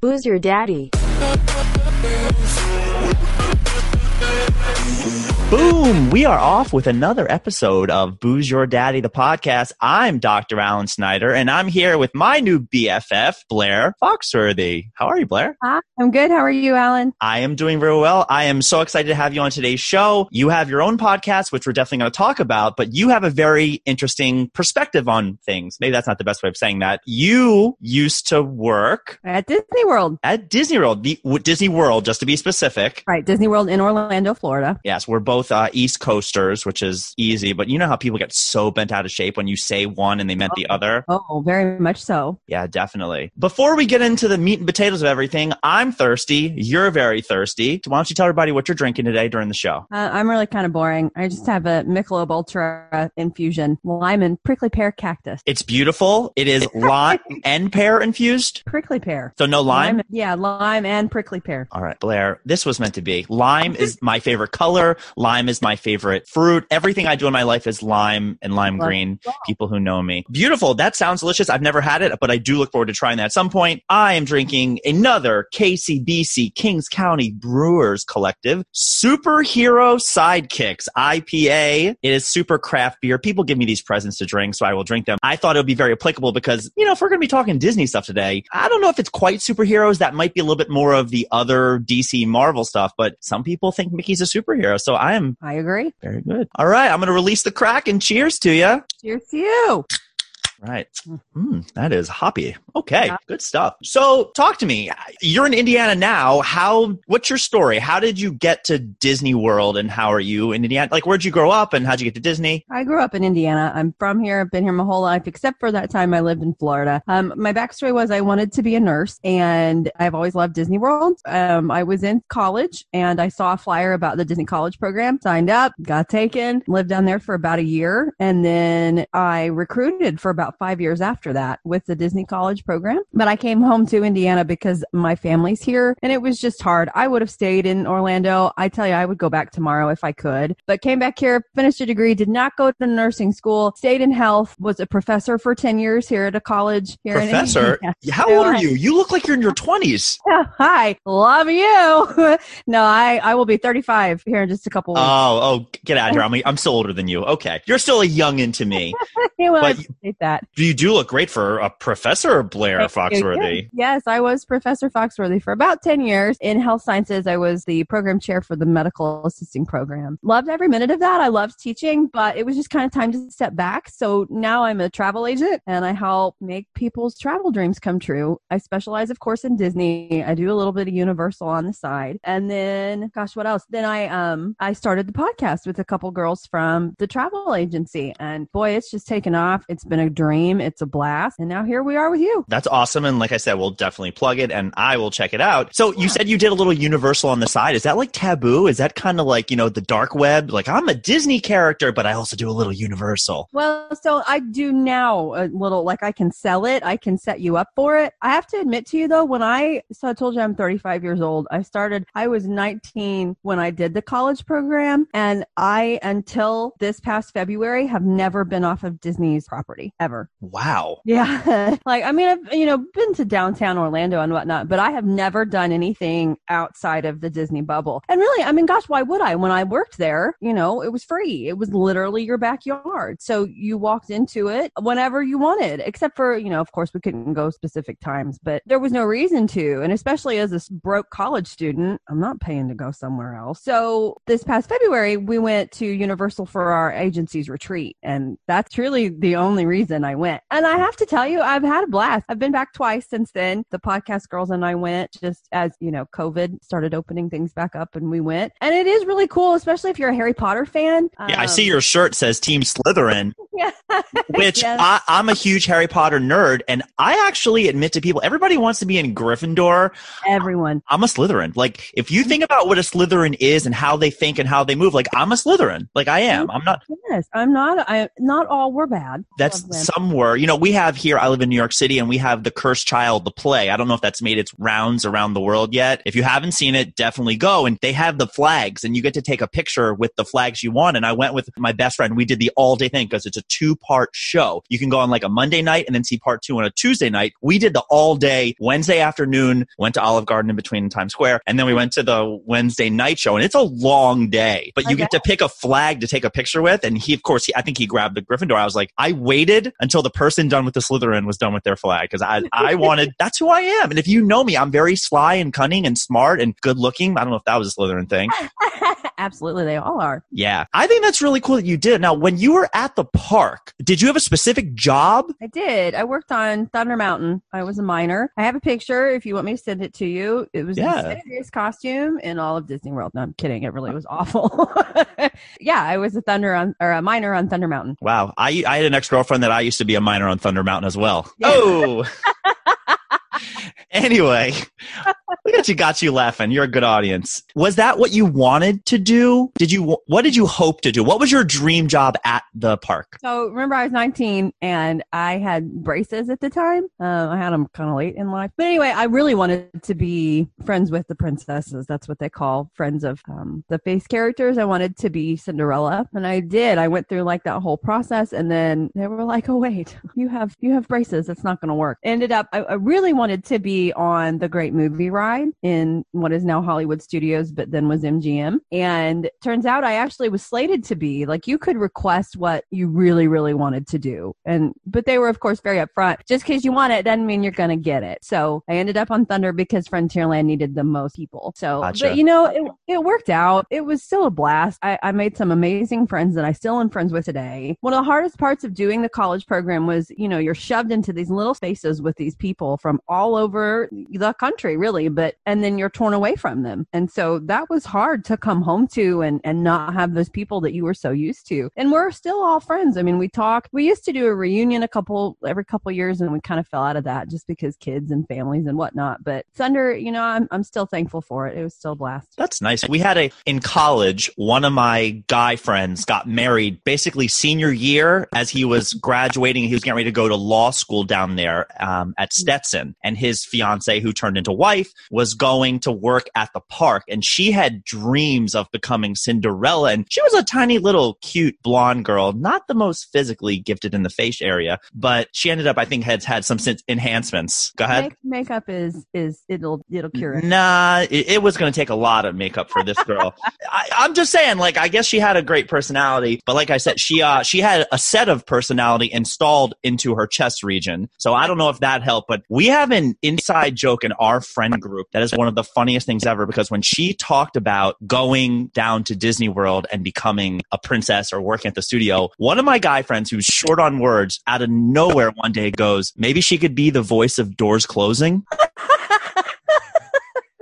Who's your daddy? Boom! We are off with another episode of Booze Your Daddy, the podcast. I'm Dr. Alan Snyder, and I'm here with my new BFF, Blair Foxworthy. How are you, Blair? Hi, I'm good. How are you, Alan? I am doing very well. I am so excited to have you on today's show. You have your own podcast, which we're definitely going to talk about, but you have a very interesting perspective on things. Maybe that's not the best way of saying that. You used to work At Disney World. at Disney World, the, Disney World, just to be specific. Right, Disney World in Orlando, Florida. Yes, we're both uh, East Coasters, which is easy, but you know how people get so bent out of shape when you say one and they meant the other? Oh, very much so. Yeah, definitely. Before we get into the meat and potatoes of everything, I'm thirsty. You're very thirsty. Why don't you tell everybody what you're drinking today during the show? Uh, I'm really kind of boring. I just have a Michelob Ultra infusion, lime and prickly pear cactus. It's beautiful. It is lime and pear infused. Prickly pear. So no lime? Yeah, lime and prickly pear. All right, Blair, this was meant to be. Lime is my favorite color. Lime is my favorite fruit. Everything I do in my life is lime and lime Love. green. People who know me. Beautiful. That sounds delicious. I've never had it, but I do look forward to trying that at some point. I am drinking another KCBC Kings County Brewers Collective Superhero Sidekicks IPA. It is super craft beer. People give me these presents to drink, so I will drink them. I thought it would be very applicable because, you know, if we're going to be talking Disney stuff today, I don't know if it's quite superheroes. That might be a little bit more of the other DC Marvel stuff, but some people think Mickey's a superhero. So I am I agree. very good. All right. I'm going to release the crack and cheers to you. Cheers to you. Right. Mm, that is hoppy. Okay. Yeah. Good stuff. So talk to me. You're in Indiana now. How, what's your story? How did you get to Disney World and how are you in Indiana? Like, where'd you grow up and how'd you get to Disney? I grew up in Indiana. I'm from here. I've been here my whole life, except for that time I lived in Florida. Um, my backstory was I wanted to be a nurse, and I've always loved Disney World. Um, I was in college, and I saw a flyer about the Disney College program. Signed up, got taken, lived down there for about a year, and then I recruited for about five years after that with the Disney College program. But I came home to Indiana because my family's here, and it was just hard. I would have stayed in Orlando. I tell you, I would go back tomorrow if I could, but came back here, finished a degree, did not go to nursing school, stayed in health, was a professor for 10 years here at a college here in Professor, how old are you? You look like you're in your 20s. Hi, love you. no, I, I will be 35 here in just a couple weeks. Oh, oh, get out of here. I'm, I'm still older than you. Okay. You're still a youngin' to me. well, but- appreciate that. You do look great for a professor, Blair Thank you. Foxworthy. Yes, I was Professor Foxworthy for about 10 years. In health sciences, I was the program chair for the medical assisting program. Loved every minute of that. I loved teaching, but it was just kind of time to step back. So now I'm a travel agent and I help make people's travel dreams come true. I specialize, of course, in Disney. I do a little bit of Universal on the side. And then, gosh, what else? Then I, um, I started the podcast with a couple girls from the travel agency and boy, it's just taken off. It's been a dream. It's a blast. And now here we are with you. That's awesome. And like I said, we'll definitely plug it and I will check it out. So you said you did a little Universal on the side. Is that like taboo? Is that kind of like, you know, the dark web? Like I'm a Disney character, but I also do a little Universal. Well, so I do now a little, like I can sell it. I can set you up for it. I have to admit to you though, when I, so I told you I'm 35 years old. I started, I was 19 when I did the college program and I, until this past February, have never been off of Disney's property ever. Wow. Yeah. like, I mean, I've, you know, been to downtown Orlando and whatnot, but I have never done anything outside of the Disney bubble. And really, I mean, gosh, why would I? When I worked there, you know, it was free. It was literally your backyard. So you walked into it whenever you wanted, except for, you know, of course, we couldn't go specific times, but there was no reason to. And especially as a broke college student, I'm not paying to go somewhere else. So this past February, we went to Universal for our agency's retreat. And that's truly the only reason I went. And I have to tell you, I've had a blast. I've been back twice since then. The podcast girls and I went just as, you know, COVID started opening things back up and we went. And it is really cool, especially if you're a Harry Potter fan. Yeah, I Um, see your shirt says Team Slytherin, Yeah. which Yes. I, I'm a huge Harry Potter nerd, and I actually admit to people, everybody wants to be in Gryffindor. Everyone. I'm a Slytherin. Like, if you think about what a Slytherin is and how they think and how they move, like I'm a Slytherin. Like I am. I'm not. Yes, I'm not. I not all were bad. That's. Some were. You know, we have here. I live in New York City, and we have the Cursed Child, the play. I don't know if that's made its rounds around the world yet. If you haven't seen it, definitely go. And they have the flags, and you get to take a picture with the flags you want. And I went with my best friend. We did the all day thing because it's a two part show. You can go on like a Monday night and then see part two on a Tuesday night. We did the all day Wednesday afternoon. Went to Olive Garden in between Times Square, and then we went to the Wednesday night show. And it's a long day, but you Okay. get to pick a flag to take a picture with. And he, of course, he, I think he grabbed the Gryffindor. I was like, I waited until the person done with the Slytherin was done with their flag because I, I wanted, that's who I am. And if you know me, I'm very sly and cunning and smart and good looking. I don't know if that was a Slytherin thing. Absolutely, they all are. Yeah. I think that's really cool that you did. Now, when you were at the park, did you have a specific job? I did. I worked on Thunder Mountain. I was a miner. I have a picture if you want me to send it to you. It was Yeah. the scariest costume in all of Disney World. No, I'm kidding. It really was awful. yeah, I was a thunder on or a miner on Thunder Mountain. Wow. I, I had an ex girlfriend that I used to be a miner on Thunder Mountain as well. Yeah. Oh. anyway, look at you, got you laughing. You're a good audience. Was that what you wanted to do? Did you, what did you hope to do? What was your dream job at the park? So remember, I was 19 and I had braces at the time. Um, I had them kind of late in life, but anyway, I really wanted to be friends with the princesses. That's what they call friends of um, the face characters. I wanted to be Cinderella, and I did. I went through like that whole process, and then they were like, "Oh wait, you have you have braces. It's not going to work." Ended up, I, I really wanted to be on the Great Movie Ride in what is now Hollywood Studios, but then was MGM. And turns out I actually was slated to be like you could request what you really, really wanted to do. And but they were of course very upfront. Just because you want it doesn't mean you're gonna get it. So I ended up on Thunder because Frontierland needed the most people. So Gotcha. but you know, it it worked out. It was still a blast. I, I made some amazing friends that I still am friends with today. One of the hardest parts of doing the college program was, you know, you're shoved into these little spaces with these people from all over the country, really, but and then you're torn away from them. And so that was hard to come home to and and not have those people that you were so used to. And we're still all friends. I mean, we talk. We used to do a reunion a couple every couple years, and we kind of fell out of that just because kids and families and whatnot. But Thunder, you know, I'm I'm still thankful for it. It was still a blast. That's nice. We had a, in college, one of my guy friends got married basically senior year as he was graduating. He was getting ready to go to law school down there um, at Stetson. And his fiance, who turned into wife, was going to work at the park. And she had dreams of becoming Cinderella. And she was a tiny little cute blonde girl, not the most physically gifted in the face area, but she ended up, I think, had had some enhancements. Go ahead. Make, makeup is is it'll it'll cure it. Nah, it, it was going to take a lot of makeup for this girl. I, I'm just saying, like, I guess she had a great personality, but like I said, she uh she had a set of personality installed into her chest region. So I don't know if that helped, but we have an inside joke in our friend group that is one of the funniest things ever because when she talked about going down to Disney World and becoming a princess or working at the studio, one of my guy friends who's short on words out of nowhere one day goes, maybe she could be the voice of doors closing.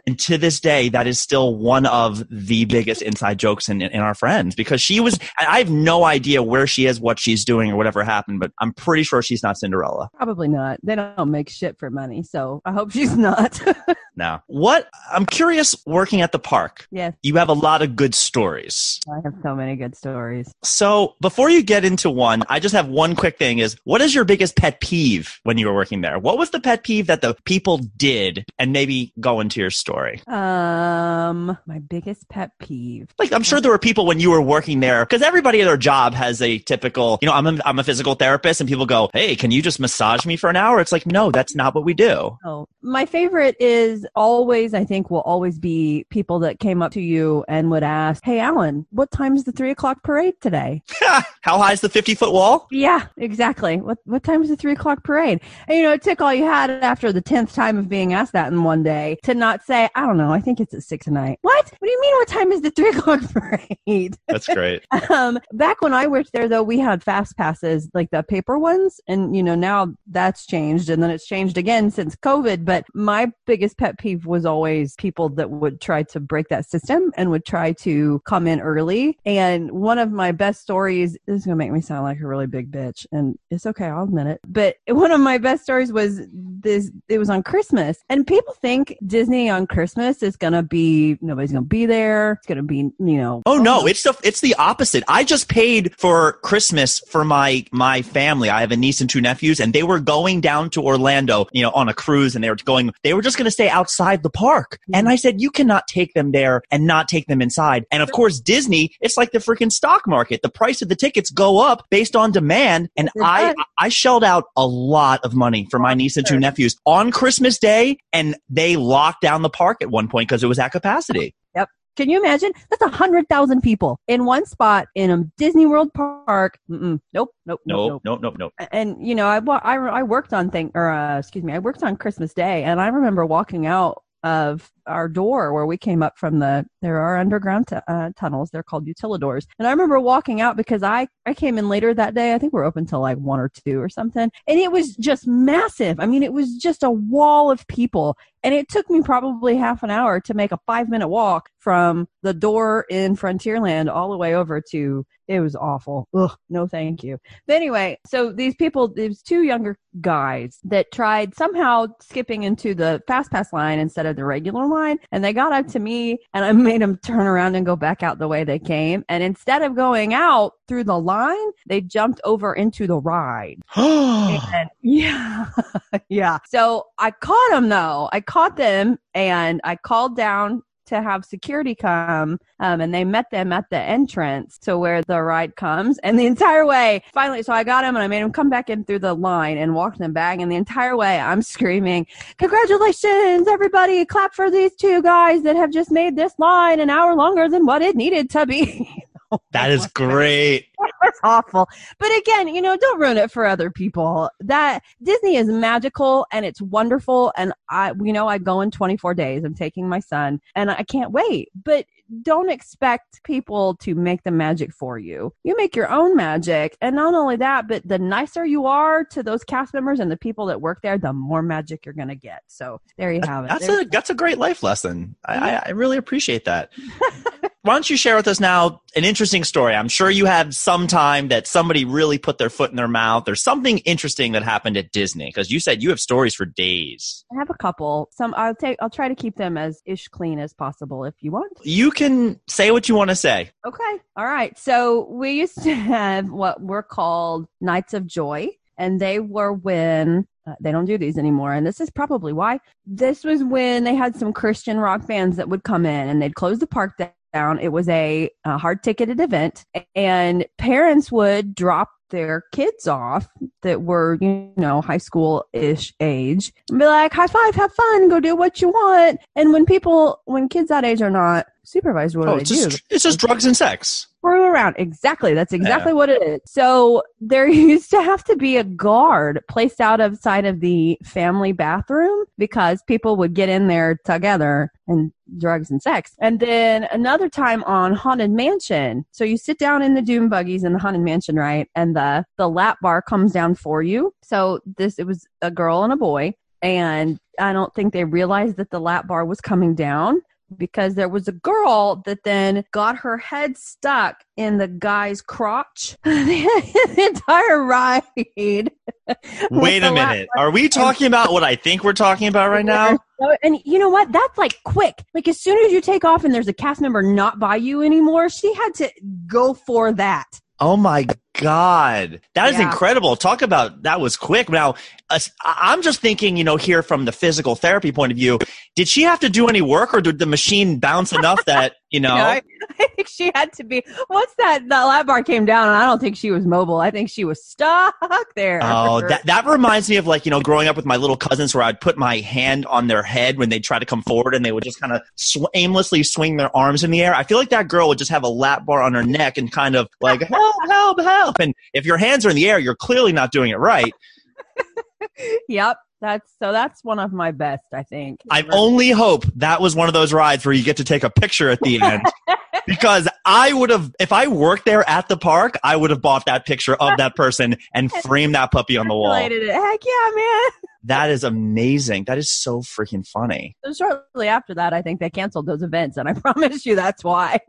And to this day, that is still one of the biggest inside jokes in, in our friends because she was, I have no idea where she is, what she's doing, or whatever happened, but I'm pretty sure she's not Cinderella. Probably not. They don't make shit for money, so I hope she's not. No. What, I'm curious working at the park. yes, You have a lot of good stories. I have so many good stories. So before you get into one, I just have one quick thing is what is your biggest pet peeve when you were working there? What was the pet peeve that the people did and maybe go into your story? Um, my biggest pet peeve. Like I'm sure there were people when you were working there because everybody at their job has a typical, you know, I'm a, I'm a physical therapist and people go, "Hey, can you just massage me for an hour?" It's like, "No, that's not what we do." Oh, my favorite is always, I think, will always be people that came up to you and would ask, Hey, Alan, what time's the three o'clock parade today? How high is the 50 foot wall? Yeah, exactly. What what time is the three o'clock parade? And you know, it took all you had after the tenth time of being asked that in one day to not say, I don't know, I think it's at six tonight. What? What do you mean what time is the three o'clock parade? That's great. um, back when I worked there though, we had fast passes, like the paper ones. And you know, now that's changed and then it's changed again since COVID. But my biggest pet peeve was always people that would try to break that system and would try to come in early. And one of my best stories this is gonna make me sound like a really big bitch, and it's okay, I'll admit it. But one of my best stories was this it was on Christmas. And people think Disney on Christmas is gonna be nobody's gonna be there. It's gonna be you know. Oh no, it's the it's the opposite. I just paid for Christmas for my my family. I have a niece and two nephews, and they were going down to Orlando, you know, on a cruise, and they were going. They were just going to stay outside the park, and I said, you cannot take them there and not take them inside. And of course, Disney, it's like the freaking stock market. The price of the tickets go up based on demand, and I I shelled out a lot of money for my niece and two nephews on Christmas Day, and they locked down the park at one point because it was at capacity. Yep. Can you imagine? That's a hundred thousand people in one spot in a Disney World park. Mm-mm. Nope, nope, nope, nope, nope, nope. And you know, I I, I worked on thing or uh, excuse me, I worked on Christmas Day, and I remember walking out of our door where we came up from the there are underground t- uh, tunnels. They're called utilidors. And i remember walking out because i i came in later that day. I think we are open till like one or two or something. And it was just massive. I mean it was just a wall of people. And it took me probably half an hour to make a five minute walk from the door in frontierland all the way over to it was awful. Ugh, no thank you. But anyway so these people these two younger guys that tried somehow skipping into the fast pass line instead of the regular line and they got up to me and I made them turn around and go back out the way they came. And instead of going out through the line, they jumped over into the ride. and, yeah. yeah. So I caught them though. I caught them and I called down to have security come um, and they met them at the entrance to where the ride comes and the entire way finally so i got him and i made him come back in through the line and walked them back and the entire way i'm screaming congratulations everybody clap for these two guys that have just made this line an hour longer than what it needed to be that is great. That's awful. But again, you know, don't ruin it for other people. That Disney is magical and it's wonderful. And I, you know, I go in 24 days. I'm taking my son and I can't wait. But don't expect people to make the magic for you. You make your own magic. And not only that, but the nicer you are to those cast members and the people that work there, the more magic you're going to get. So there you have it. That's a, that's a great life lesson. I, I really appreciate that. Why don't you share with us now an interesting story? I'm sure you have some time that somebody really put their foot in their mouth. There's something interesting that happened at Disney because you said you have stories for days. I have a couple. Some I'll take. I'll try to keep them as ish clean as possible if you want. You can say what you want to say. Okay. All right. So we used to have what were called Nights of Joy, and they were when uh, they don't do these anymore. And this is probably why. This was when they had some Christian rock bands that would come in and they'd close the park down. It was a, a hard ticketed event, and parents would drop their kids off that were, you know, high school ish age and be like, high five, have fun, go do what you want. And when people, when kids that age are not supervised, what oh, do they it's do? Just, it's just drugs and sex. Screw around. Exactly. That's exactly yeah. what it is. So there used to have to be a guard placed out outside of the family bathroom because people would get in there together and drugs and sex. And then another time on Haunted Mansion. So you sit down in the doom buggies in the Haunted Mansion, right? And the the lap bar comes down for you. So this it was a girl and a boy and I don't think they realized that the lap bar was coming down because there was a girl that then got her head stuck in the guy's crotch the entire ride. Wait a minute. Are we talking about what I think we're talking about right now? And you know what? That's like quick. Like as soon as you take off and there's a cast member not by you anymore, she had to go for that. Oh my God. That is yeah. incredible. Talk about that was quick. Now, uh, I'm just thinking, you know, here from the physical therapy point of view, did she have to do any work or did the machine bounce enough that, you know? I, I, think she had to be. Once that, that lap bar came down, and I don't think she was mobile. I think she was stuck there. Oh, that, that reminds me of like, you know, growing up with my little cousins where I'd put my hand on their head when they try to come forward and they would just kind of sw- aimlessly swing their arms in the air. I feel like that girl would just have a lap bar on her neck and kind of like, help, help, help. And if your hands are in the air, you're clearly not doing it right. yep. That's so that's one of my best, I think. I only hope that was one of those rides where you get to take a picture at the end. because I would have if I worked there at the park, I would have bought that picture of that person and framed that puppy on the wall. Heck yeah, man. That is amazing. That is so freaking funny. So shortly after that, I think they canceled those events, and I promise you that's why.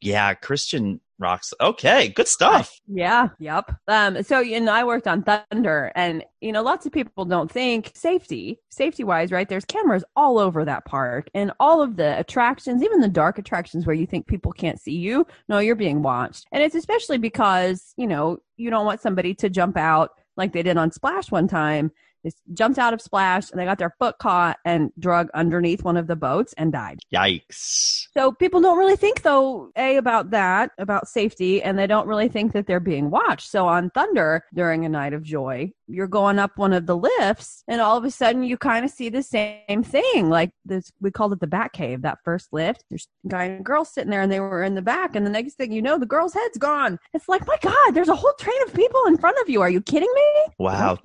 yeah, Christian Rocks. Okay, good stuff. Yeah, yep. Um, so you know, I worked on Thunder, and you know, lots of people don't think safety, safety wise, right? There's cameras all over that park, and all of the attractions, even the dark attractions where you think people can't see you, no, you're being watched, and it's especially because you know you don't want somebody to jump out like they did on Splash one time they jumped out of Splash and they got their foot caught and drug underneath one of the boats and died. Yikes. So people don't really think though, A, about that, about safety, and they don't really think that they're being watched. So on Thunder during a night of joy, you're going up one of the lifts and all of a sudden you kind of see the same thing. Like this, we called it the Bat Cave, that first lift. There's a guy and a girl sitting there and they were in the back. And the next thing you know, the girl's head's gone. It's like, my God, there's a whole train of people in front of you. Are you kidding me? Wow.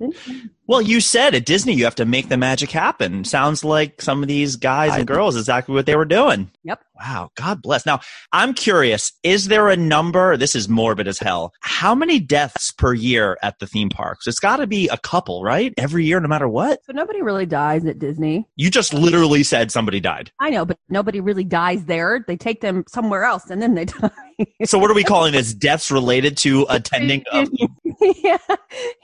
Well, you said at Disney you have to make the magic happen. Sounds like some of these guys and girls exactly what they were doing. Yep. Wow. God bless. Now, I'm curious, is there a number? This is morbid as hell. How many deaths per year at the theme parks? It's got to be a couple, right? Every year, no matter what? So nobody really dies at Disney. You just literally said somebody died. I know, but nobody really dies there. They take them somewhere else and then they die. so what are we calling this? Deaths related to attending? A- yeah,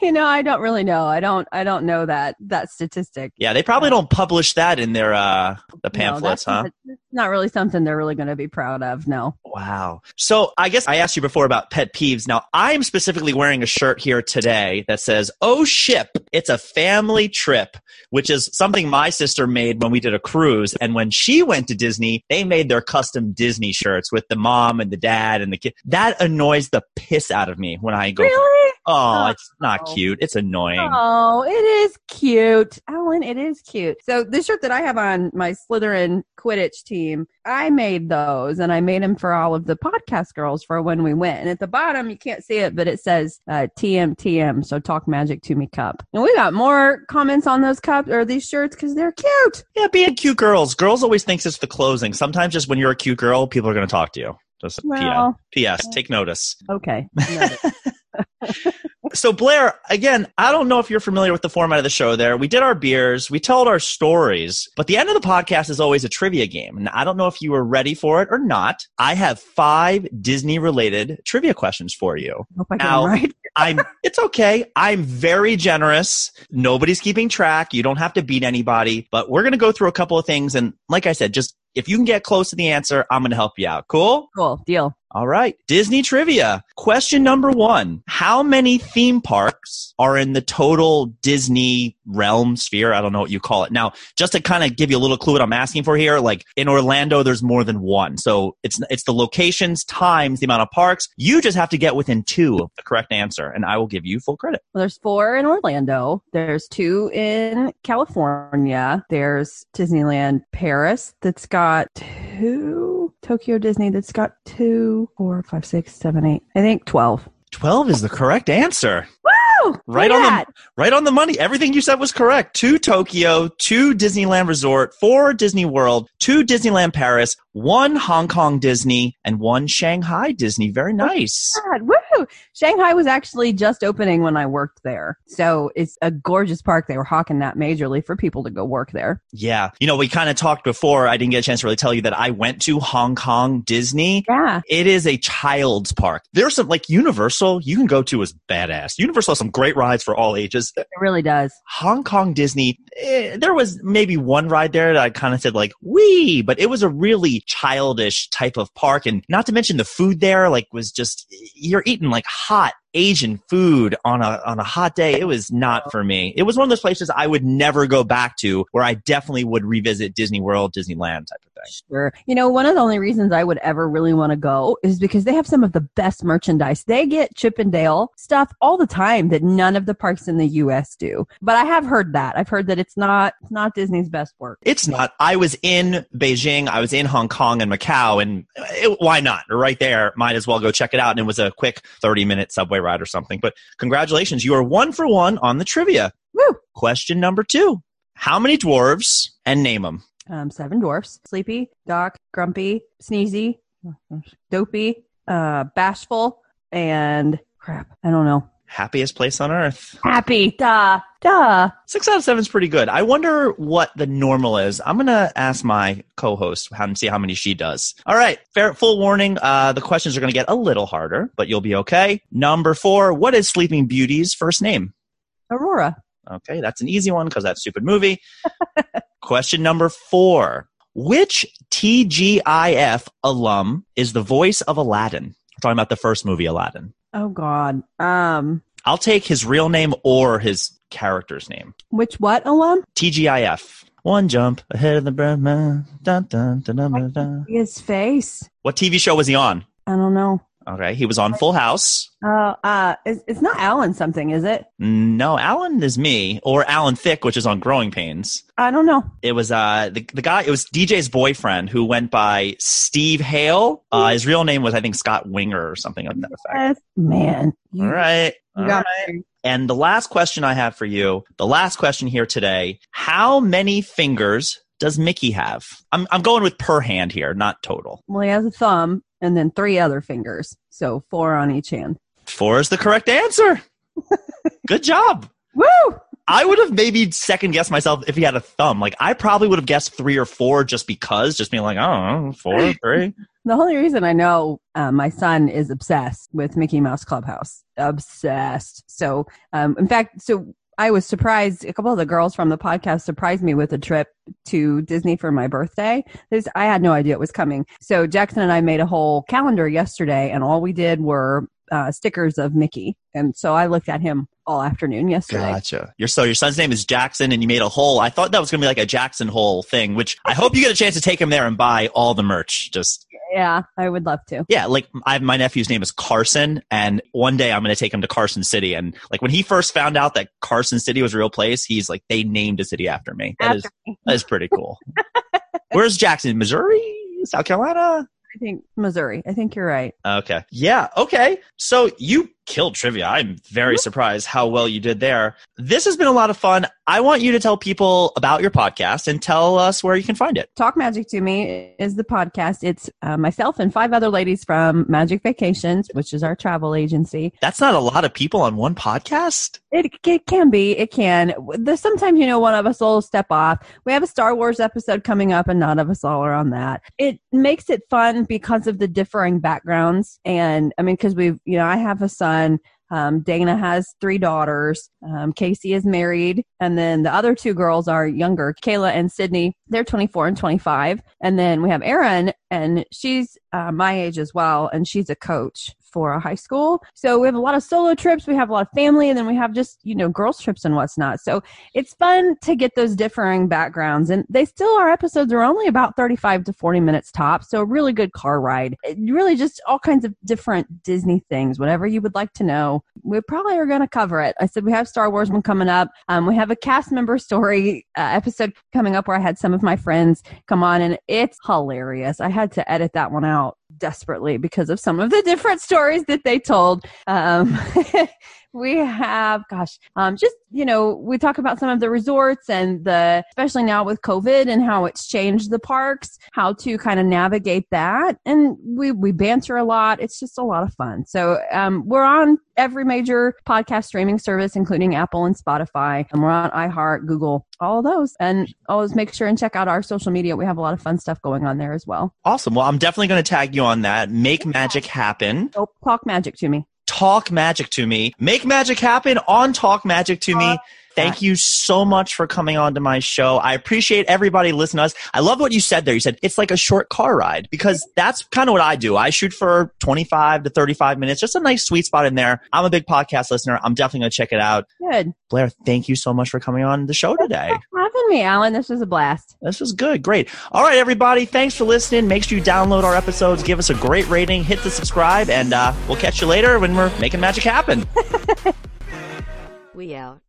you know, I don't really know. I don't. I don't know that that statistic. Yeah, they probably don't publish that in their uh the pamphlets, no, huh? Not, really something they're really going to be proud of. No. Wow. So I guess I asked you before about pet peeves. Now I'm specifically wearing a shirt here today that says, "Oh ship, it's a family trip," which is something my sister made when we did a cruise, and when she went to Disney, they made their custom Disney shirts with the mom and the dad and the kid. That annoys the piss out of me when I go. Really? Oh, it's oh. not cute. It's annoying. Oh, it is cute. Alan, it is cute. So the shirt that I have on my Slytherin Quidditch team, I made those and I made them for all of the podcast girls for when we went. And at the bottom, you can't see it, but it says uh, TMTM. So talk magic to me cup. And we got more comments on those cups or these shirts because they're cute. Yeah, being cute girls. Girls always thinks it's the closing. Sometimes just when you're a cute girl, people are going to talk to you. Just Well, P.S. Take notice. Okay. So Blair, again, I don't know if you're familiar with the format of the show there. We did our beers, we told our stories, but the end of the podcast is always a trivia game. And I don't know if you were ready for it or not. I have five Disney related trivia questions for you. Hope I Now- right. I'm it's okay. I'm very generous. Nobody's keeping track. You don't have to beat anybody, but we're going to go through a couple of things and like I said, just if you can get close to the answer, I'm going to help you out. Cool? Cool. Deal. All right. Disney trivia. Question number one. How many theme parks are in the total Disney realm sphere? I don't know what you call it. Now, just to kind of give you a little clue what I'm asking for here, like in Orlando, there's more than one. So it's, it's the locations times the amount of parks. You just have to get within two of the correct answer and I will give you full credit. Well, there's four in Orlando. There's two in California. There's Disneyland Paris that's got two. Tokyo Disney that's got two, four, five, six, seven, eight. I think 12. 12 is the correct answer. Woo! Right on the right on the money. Everything you said was correct. Two Tokyo, two Disneyland Resort, four Disney World, two Disneyland Paris, one Hong Kong Disney, and one Shanghai Disney. Very nice. that. Woo! Shanghai was actually just opening when I worked there. So it's a gorgeous park. They were hawking that majorly for people to go work there. Yeah. You know, we kind of talked before. I didn't get a chance to really tell you that I went to Hong Kong Disney. Yeah. It is a child's park. There's some like Universal you can go to is badass. Universal has some great rides for all ages. It really does. Hong Kong Disney, eh, there was maybe one ride there that I kind of said like, wee, but it was a really childish type of park. And not to mention the food there, like was just, you're eating like hot Asian food on a, on a hot day. It was not for me. It was one of those places I would never go back to where I definitely would revisit Disney World, Disneyland type of. Sure. You know, one of the only reasons I would ever really want to go is because they have some of the best merchandise. They get Chip 'n' Dale stuff all the time that none of the parks in the US do. But I have heard that. I've heard that it's not it's not Disney's best work. It's not. I was in Beijing, I was in Hong Kong and Macau, and it, why not? Right there, might as well go check it out. And it was a quick 30 minute subway ride or something. But congratulations, you are one for one on the trivia. Woo! Question number two How many dwarves and name them? Um, seven dwarfs. Sleepy, Doc, Grumpy, Sneezy, Dopey, uh, Bashful, and crap. I don't know. Happiest place on earth. Happy. Duh. Duh. Six out of seven is pretty good. I wonder what the normal is. I'm gonna ask my co-host and see how many she does. All right, fair, full warning. Uh, the questions are gonna get a little harder, but you'll be okay. Number four. What is Sleeping Beauty's first name? Aurora. Okay, that's an easy one because that stupid movie. Question number four. Which TGIF alum is the voice of Aladdin? We're talking about the first movie, Aladdin. Oh God. Um, I'll take his real name or his character's name. which what alum? TGIF. One jump ahead of the Brahma. Dun, dun, dun, dun, dun, dun. His face. What TV show was he on? I don't know. Okay, he was on Full House. Uh, uh, it's, it's not Alan something, is it? No, Alan is me, or Alan Thicke, which is on Growing Pains. I don't know. It was uh the, the guy. It was DJ's boyfriend who went by Steve Hale. Uh, his real name was I think Scott Weinger or something of that effect. Yes, man. All right. got right. me. And the last question I have for you, the last question here today: How many fingers does Mickey have? I'm I'm going with per hand here, not total. Well, he has a thumb and then three other fingers, so four on each hand. Four is the correct answer. Good job. Woo! I would have maybe second guessed myself if he had a thumb. Like I probably would have guessed three or four just because, just being like, I don't know, four, three. The only reason I know uh, my son is obsessed with Mickey Mouse Clubhouse. Obsessed. So, um, in fact, so I was surprised. A couple of the girls from the podcast surprised me with a trip to Disney for my birthday. This, I had no idea it was coming. So Jackson and I made a whole calendar yesterday, and all we did were uh, stickers of Mickey. And so I looked at him all afternoon yesterday. Gotcha. Your so your son's name is Jackson, and you made a hole. I thought that was gonna be like a Jackson hole thing, which I hope you get a chance to take him there and buy all the merch. Just Yeah, I would love to. yeah, like I, my nephew's name is Carson, and one day I'm gonna take him to Carson City. And like when he first found out that Carson City was a real place, he's like, they named a city after me. That is After me. that is pretty cool. Where's Jackson? Missouri? South Carolina? I think Missouri. I think you're right. Okay. Yeah. Okay. So you killed trivia. I'm very surprised how well you did there. This has been a lot of fun. I want you to tell people about your podcast and tell us where you can find it. Talk Magic to Me is the podcast. It's uh, myself and five other ladies from Magic Vacations, which is our travel agency. That's not a lot of people on one podcast. It, it can be, it can. There's sometimes, you know, one of us will step off. We have a Star Wars episode coming up, and none of us all are on that. It makes it fun because of the differing backgrounds. And I mean, because we've, you know, I have a son. Um, Dana has three daughters. Um, Casey is married. And then the other two girls are younger, Kayla and Sydney. They're 24 and 25. And then we have Erin, and she's uh, my age as well. And she's a coach for a high school. So we have a lot of solo trips. We have a lot of family. And then we have just, you know, girls trips and what's not. So it's fun to get those differing backgrounds. And they still, our episodes are only about 35 to 40 minutes top. So a really good car ride. It really just all kinds of different Disney things, whatever you would like to know. We probably are going to cover it. I said we have Star Wars one coming up. Um, we have a cast member story uh, episode coming up where I had some of my friends come on and it's hilarious. I had to edit that one out desperately because of some of the different stories that they told. Um, we have, gosh, um, just, you know, we talk about some of the resorts and the, especially now with COVID and how it's changed the parks, how to kind of navigate that. And we, we banter a lot. It's just a lot of fun. So, um, we're on every major podcast streaming service, including Apple and Spotify. And we're on iHeart, Google, all of those. And always make sure and check out our social media. We have a lot of fun stuff going on there as well. Awesome. Well, I'm definitely going to tag you on that. Make magic happen. So talk magic to me. Talk magic to me. Make magic happen on Talk Magic to me. Uh, Thank you so much for coming on to my show. I appreciate everybody listening to us. I love what you said there. You said it's like a short car ride because that's kind of what I do. I shoot for 25 to 35 minutes, just a nice sweet spot in there. I'm a big podcast listener. I'm definitely going to check it out. Good. Blair, thank you so much for coming on the show today. Having me, Alan. This was a blast. This was good. Great. All right, everybody. Thanks for listening. Make sure you download our episodes, give us a great rating, hit the subscribe, and uh, we'll catch you later when we're making magic happen. We out.